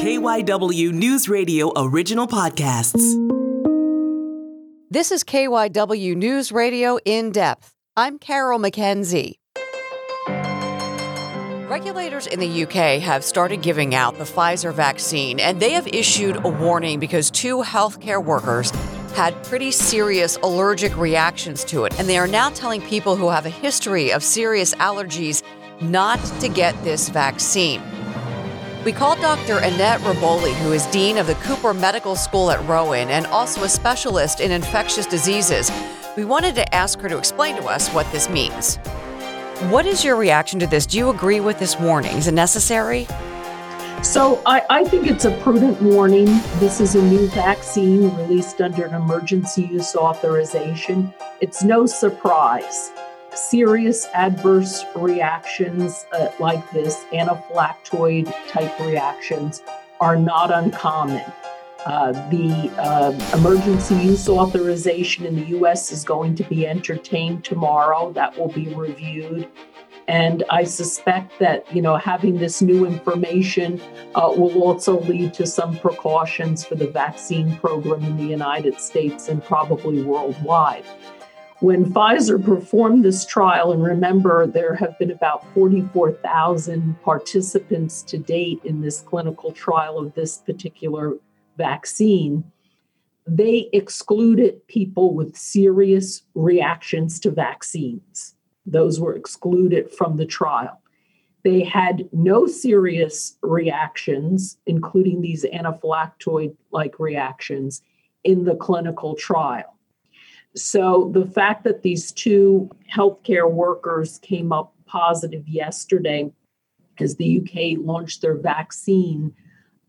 KYW News Radio original podcasts. This is KYW News Radio in depth. I'm Carol McKenzie. Regulators in the UK have started giving out the Pfizer vaccine, and they have issued a warning because two healthcare workers had pretty serious allergic reactions to it. And they are now telling people who have a history of serious allergies not to get this vaccine. We called Dr. Annette Reboli, who is Dean of the Cooper Medical School at Rowan and also a specialist in infectious diseases. We wanted to ask her to explain to us what this means. What is your reaction to this? Do you agree with this warning? Is it necessary? So I, I, think it's a prudent warning. This is a new vaccine released under an emergency use authorization. It's no surprise. Serious adverse reactions uh, like this, anaphylactoid type reactions, are not uncommon. Uh, the uh, emergency use authorization in the US is going to be entertained tomorrow. That will be reviewed. And I suspect that, you know, having this new information uh, will also lead to some precautions for the vaccine program in the United States and probably worldwide. When Pfizer performed this trial, and remember, there have been about 44,000 participants to date in this clinical trial of this particular vaccine, they excluded people with serious reactions to vaccines. Those were excluded from the trial. They had no serious reactions, including these anaphylactoid like reactions, in the clinical trial. So the fact that these two healthcare workers came up positive yesterday as the UK launched their vaccine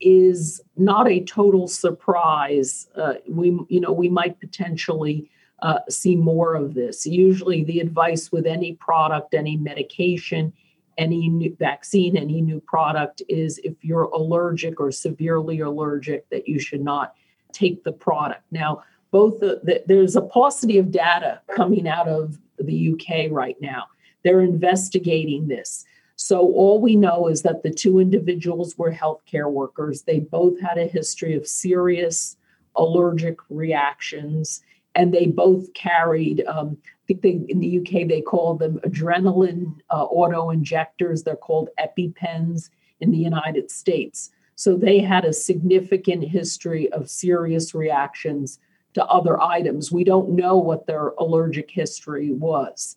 is not a total surprise. Uh, we, you know, we might potentially uh, see more of this. Usually, the advice with any product, any medication, any new vaccine, any new product is if you're allergic or severely allergic, that you should not take the product. Now, both the, the, there's a paucity of data coming out of the UK right now. They're investigating this. So all we know is that the two individuals were healthcare workers. They both had a history of serious allergic reactions, and they both carried. Um, I think they, in the UK they call them adrenaline uh, auto injectors. They're called EpiPens in the United States. So they had a significant history of serious reactions to other items. We don't know what their allergic history was.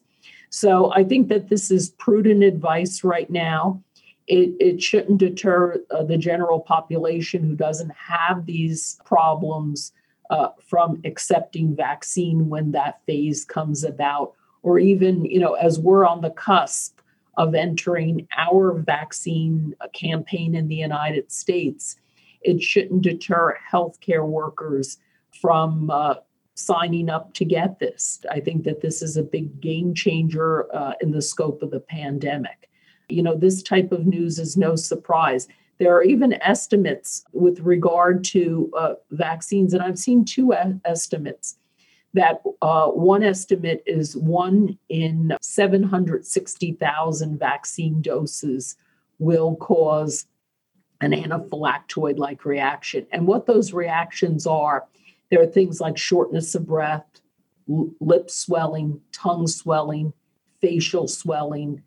So I think that this is prudent advice right now. It, it shouldn't deter uh, the general population who doesn't have these problems uh, from accepting vaccine when that phase comes about, or even, you know, as we're on the cusp of entering our vaccine campaign in the United States, it shouldn't deter healthcare workers from uh, signing up to get this. I think that this is a big game changer uh, in the scope of the pandemic. You know, this type of news is no surprise. There are even estimates with regard to uh, vaccines, and I've seen two estimates. That uh, one estimate is one in 760,000 vaccine doses will cause an anaphylactoid like reaction. And what those reactions are there are things like shortness of breath, lip swelling, tongue swelling, facial swelling,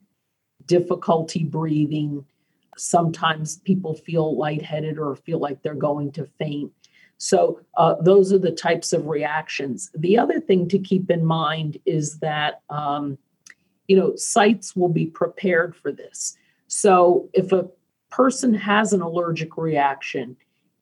difficulty breathing. Sometimes people feel lightheaded or feel like they're going to faint. So, uh, those are the types of reactions. The other thing to keep in mind is that, um, you know, sites will be prepared for this. So, if a person has an allergic reaction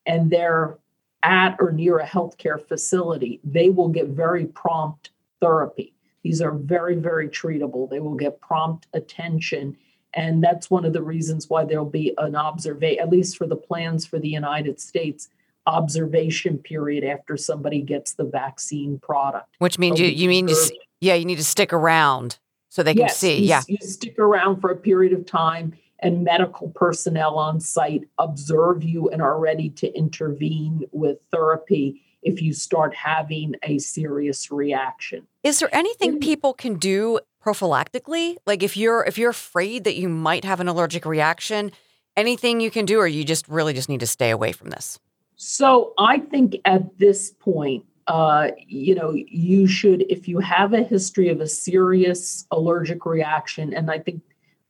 and they're at or near a healthcare facility, they will get very prompt therapy. These are very, very treatable. They will get prompt attention. And that's one of the reasons why there'll be an observation, at least for the plans for the United States, observation period after somebody gets the vaccine product. Which means you, you mean, to, yeah, you need to stick around so they can yes, see. You, yeah. You stick around for a period of time and medical personnel on site observe you and are ready to intervene with therapy if you start having a serious reaction. Is there anything people can do prophylactically? Like if you're if you're afraid that you might have an allergic reaction, anything you can do, or you just really just need to stay away from this? So I think at this point, uh, you know, you should, if you have a history of a serious allergic reaction, and I think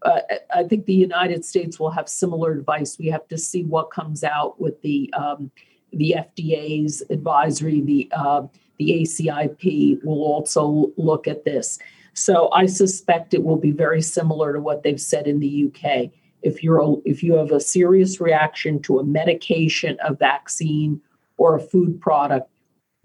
uh, I think the United States will have similar advice. We have to see what comes out with the um, the FDA's advisory. The uh, the ACIP will also look at this. So I suspect it will be very similar to what they've said in the UK. If you're a, if you have a serious reaction to a medication, a vaccine, or a food product,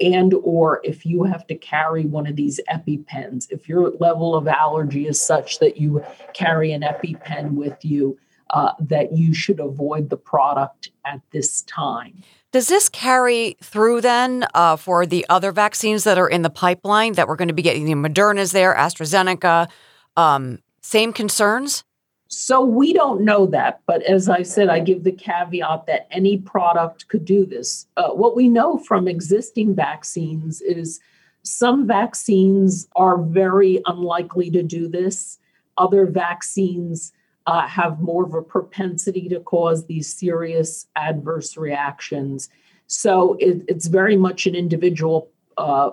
and or if you have to carry one of these epipens if your level of allergy is such that you carry an epipen with you uh, that you should avoid the product at this time does this carry through then uh, for the other vaccines that are in the pipeline that we're going to be getting? The Moderna's there, AstraZeneca. Um, same concerns? So we don't know that, but as I said, I give the caveat that any product could do this. Uh, what we know from existing vaccines is some vaccines are very unlikely to do this. Other vaccines uh, have more of a propensity to cause these serious adverse reactions. So it, it's very much an individual. Uh,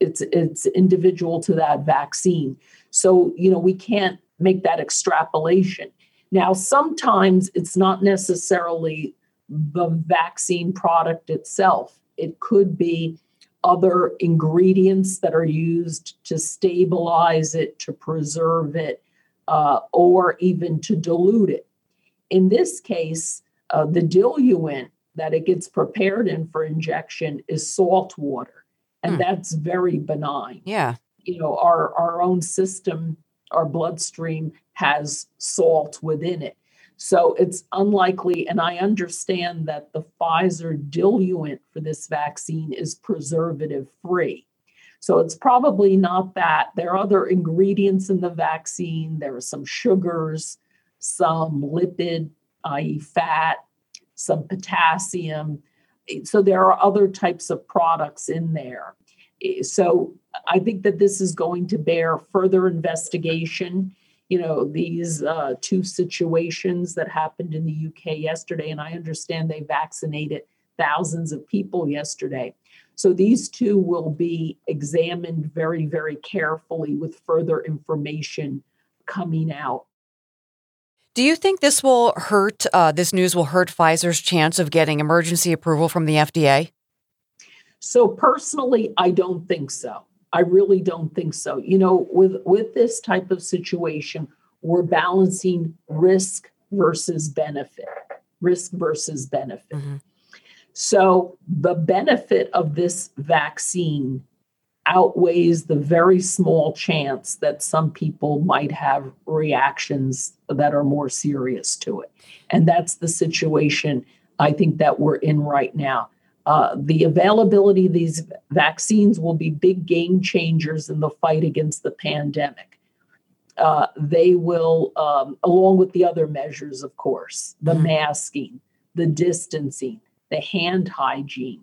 it's it's individual to that vaccine. So you know we can't make that extrapolation. Now, sometimes it's not necessarily the vaccine product itself, it could be other ingredients that are used to stabilize it, to preserve it, uh, or even to dilute it. In this case, uh, the diluent that it gets prepared in for injection is salt water, and hmm. that's very benign. Yeah. You know, our, our own system our bloodstream has salt within it. So it's unlikely, and I understand that the Pfizer diluent for this vaccine is preservative free. So it's probably not that. There are other ingredients in the vaccine. There are some sugars, some lipid, i.e., fat, some potassium. So there are other types of products in there. So I think that this is going to bear further investigation. You know, these uh, two situations that happened in the UK yesterday, and I understand they vaccinated thousands of people yesterday. So these two will be examined very, very carefully with further information coming out. Do you think this will hurt, uh, this news will hurt Pfizer's chance of getting emergency approval from the FDA? So personally, I don't think so. I really don't think so. You know, with with this type of situation, we're balancing risk versus benefit. Risk versus benefit. Mm-hmm. So the benefit of this vaccine outweighs the very small chance that some people might have reactions that are more serious to it. And that's the situation I think that we're in right now. Uh, the availability of these vaccines will be big game changers in the fight against the pandemic. Uh, they will, um, along with the other measures, of course, the mm-hmm. masking, the distancing, the hand hygiene,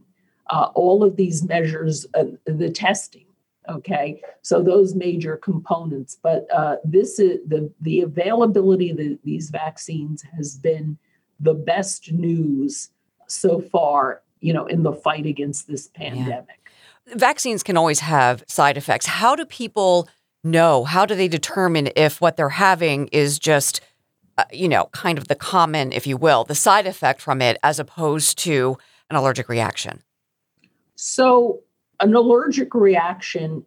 uh, all of these measures, uh, the testing. Okay, so those major components, but uh, this is the the availability of the, these vaccines has been the best news so far you know, in the fight against this pandemic. Yeah. Vaccines can always have side effects. How do people know? How do they determine if what they're having is just, uh, you know, kind of the common, if you will, the side effect from it as opposed to an allergic reaction? So, an allergic reaction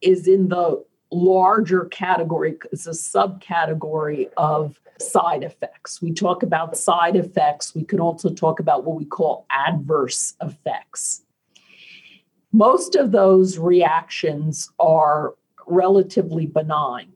is in the larger category, it's a subcategory of side effects. We talk about side effects. We can also talk about what we call adverse effects. Most of those reactions are relatively benign.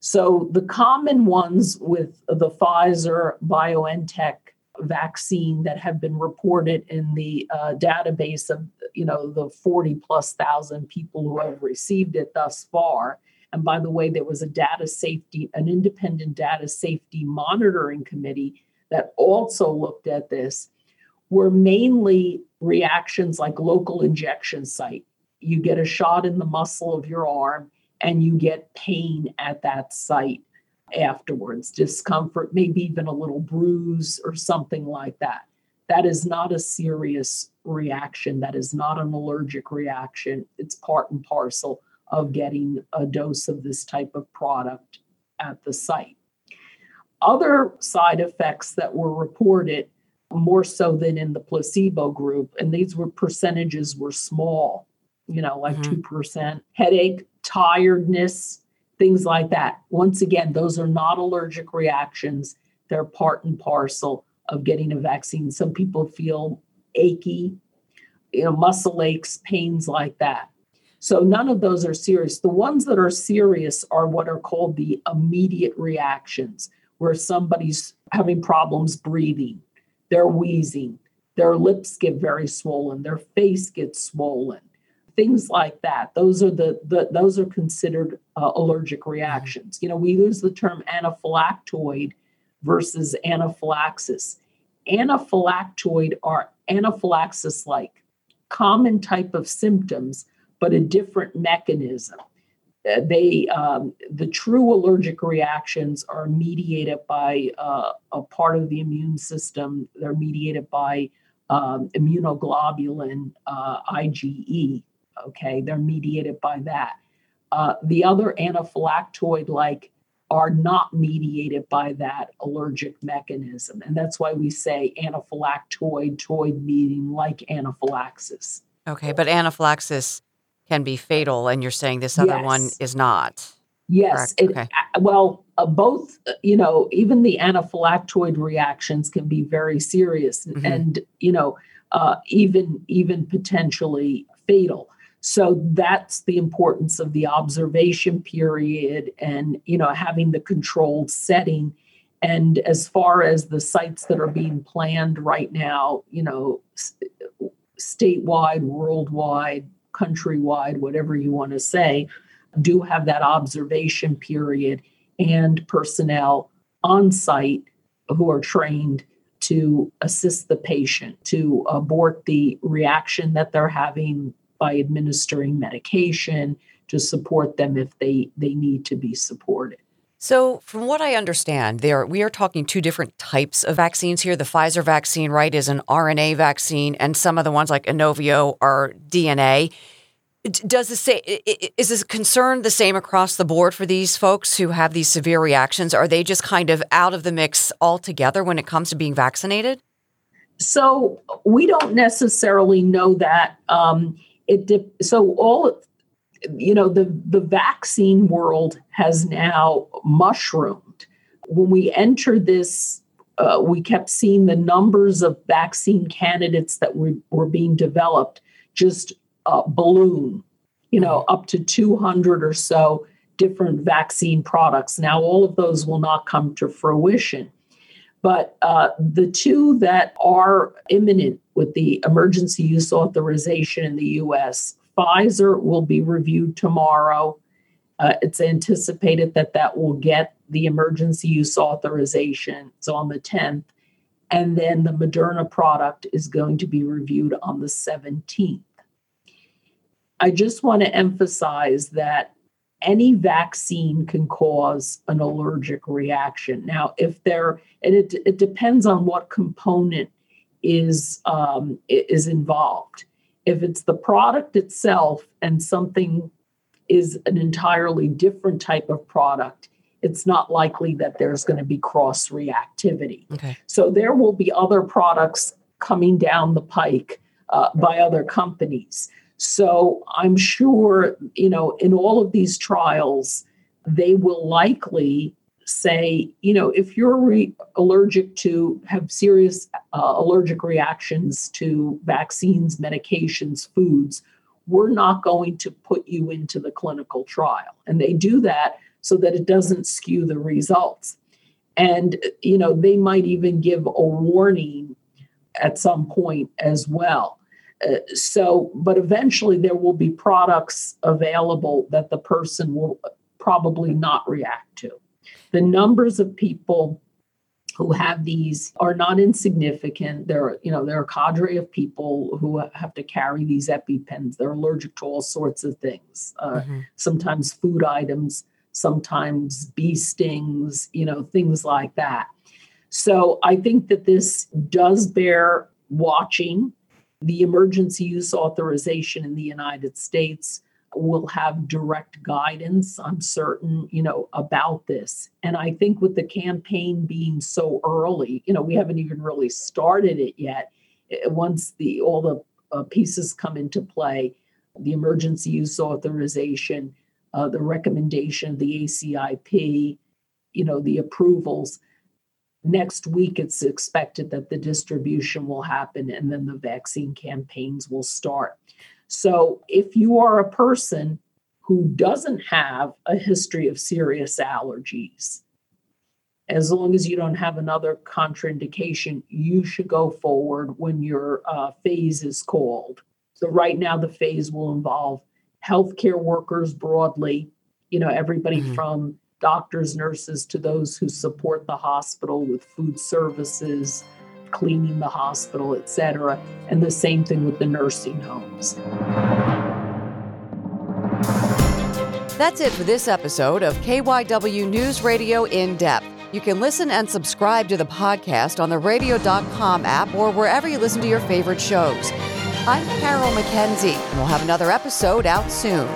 So, the common ones with the Pfizer BioNTech vaccine that have been reported in the uh, database of you know the 40 plus thousand people who have received it thus far and by the way, there was a data safety, an independent data safety monitoring committee that also looked at this, were mainly reactions like local injection site. You get a shot in the muscle of your arm and you get pain at that site. afterwards, discomfort, maybe even a little bruise or something like that. That is not a serious reaction. That is not an allergic reaction. It's part and parcel of getting a dose of this type of product at the site. Other side effects that were reported more so than in the placebo group, and these were percentages were small, you know, like mm-hmm. 2%, headache, tiredness, things like that. Once again, those are not allergic reactions, they're part and parcel of getting a vaccine. Some people feel achy, you know, muscle aches, pains like that. So none of those are serious. The ones that are serious are what are called the immediate reactions, where somebody's having problems breathing, they're wheezing, their lips get very swollen, their face gets swollen, things like that. Those are the, the those are considered uh, allergic reactions. You know, we use the term anaphylactoid versus anaphylaxis. Anaphylactoid are anaphylaxis like common type of symptoms, but a different mechanism. Uh, they um, the true allergic reactions are mediated by uh, a part of the immune system. They're mediated by um, immunoglobulin uh, IgE. Okay, they're mediated by that. Uh, the other anaphylactoid like are not mediated by that allergic mechanism. And that's why we say anaphylactoid, toid meaning like anaphylaxis. Okay, but anaphylaxis can be fatal, and you're saying this other yes. one is not. Yes. It, okay. Uh, well, uh, both, uh, you know, even the anaphylactoid reactions can be very serious mm-hmm. and, you know, uh, even even potentially fatal. So that's the importance of the observation period and, you know, having the controlled setting. And as far as the sites that are being planned right now, you know, statewide, worldwide, countrywide, whatever you want to say, do have that observation period and personnel on site who are trained to assist the patient to abort the reaction that they're having by administering medication to support them if they they need to be supported. So, from what I understand, there we are talking two different types of vaccines here. The Pfizer vaccine, right, is an RNA vaccine, and some of the ones like Inovio are DNA. Does the say is this concern the same across the board for these folks who have these severe reactions? Are they just kind of out of the mix altogether when it comes to being vaccinated? So we don't necessarily know that. Um, it so all you know the the vaccine world has now mushroomed. When we entered this uh, we kept seeing the numbers of vaccine candidates that were, were being developed just uh, balloon you know up to 200 or so different vaccine products. Now all of those will not come to fruition. But uh, the two that are imminent with the emergency use authorization in the US, Pfizer will be reviewed tomorrow. Uh, it's anticipated that that will get the emergency use authorization. So on the 10th. And then the Moderna product is going to be reviewed on the 17th. I just want to emphasize that any vaccine can cause an allergic reaction. Now, if there, and it, it depends on what component is um, is involved. If it's the product itself and something is an entirely different type of product, it's not likely that there's going to be cross reactivity. Okay. So there will be other products coming down the pike uh, by other companies. So I'm sure, you know, in all of these trials, they will likely say, you know, if you're re- allergic to, have serious uh, allergic reactions to vaccines, medications, foods, we're not going to put you into the clinical trial. And they do that so that it doesn't skew the results. And, you know, they might even give a warning at some point as well uh, so, but eventually there will be products available that the person will probably not react to. The numbers of people who have these are not insignificant. There are, you know, there are a cadre of people who have to carry these EpiPens. They're allergic to all sorts of things, uh, mm-hmm. sometimes food items, sometimes bee stings, you know, things like that. So I think that this does bear watching. The emergency use authorization in the United States will have direct guidance, I'm certain, you know, about this. And I think with the campaign being so early, you know, we haven't even really started it yet. Once the all the uh, pieces come into play, the emergency use authorization, uh, the recommendation of the ACIP, you know, the approvals. Next week, it's expected that the distribution will happen and then the vaccine campaigns will start. So, if you are a person who doesn't have a history of serious allergies, as long as you don't have another contraindication, you should go forward when your uh, phase is called. So, right now, the phase will involve healthcare workers broadly, you know, everybody mm-hmm. from doctors, nurses to those who support the hospital with food services, cleaning the hospital, etc. And the same thing with the nursing homes. That's it for this episode of KYW News Radio In Depth. You can listen and subscribe to the podcast on the radio.com app or wherever you listen to your favorite shows. I'm Carol McKenzie, and we'll have another episode out soon.